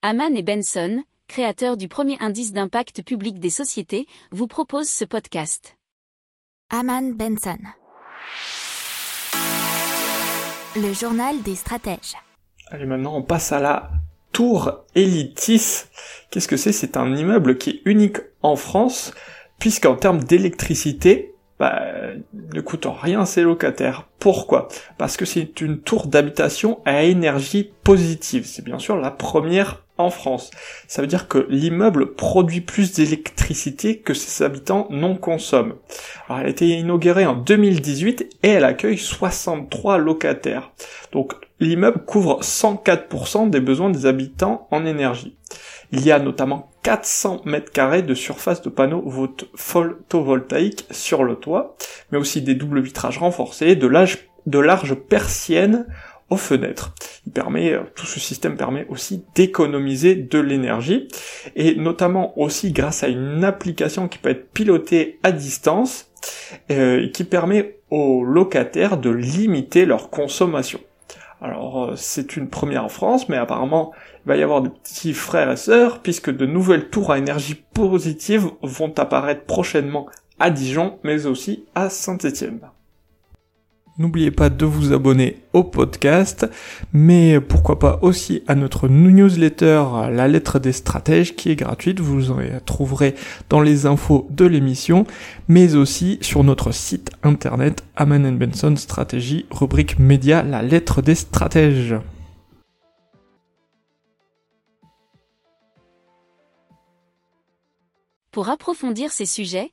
Haman et Benson, créateurs du premier indice d'impact public des sociétés, vous proposent ce podcast. Haman Benson. Le journal des stratèges. Allez, maintenant on passe à la Tour Elitis. Qu'est-ce que c'est? C'est un immeuble qui est unique en France, puisqu'en termes d'électricité, bah, ne coûte rien à ses locataires. Pourquoi? Parce que c'est une tour d'habitation à énergie positive. C'est bien sûr la première en France. Ça veut dire que l'immeuble produit plus d'électricité que ses habitants non consomment. Elle a été inaugurée en 2018 et elle accueille 63 locataires. Donc l'immeuble couvre 104% des besoins des habitants en énergie. Il y a notamment 400 mètres carrés de surface de panneaux photovoltaïques sur le toit, mais aussi des doubles vitrages renforcés, de, de larges persiennes aux fenêtres. Il permet, euh, tout ce système permet aussi d'économiser de l'énergie, et notamment aussi grâce à une application qui peut être pilotée à distance, euh, qui permet aux locataires de limiter leur consommation. Alors euh, c'est une première en France, mais apparemment il va y avoir des petits frères et sœurs, puisque de nouvelles tours à énergie positive vont apparaître prochainement à Dijon, mais aussi à Saint-Étienne. N'oubliez pas de vous abonner au podcast, mais pourquoi pas aussi à notre newsletter La lettre des stratèges qui est gratuite, vous en trouverez dans les infos de l'émission, mais aussi sur notre site internet Aman Benson Stratégie, rubrique média La lettre des stratèges. Pour approfondir ces sujets,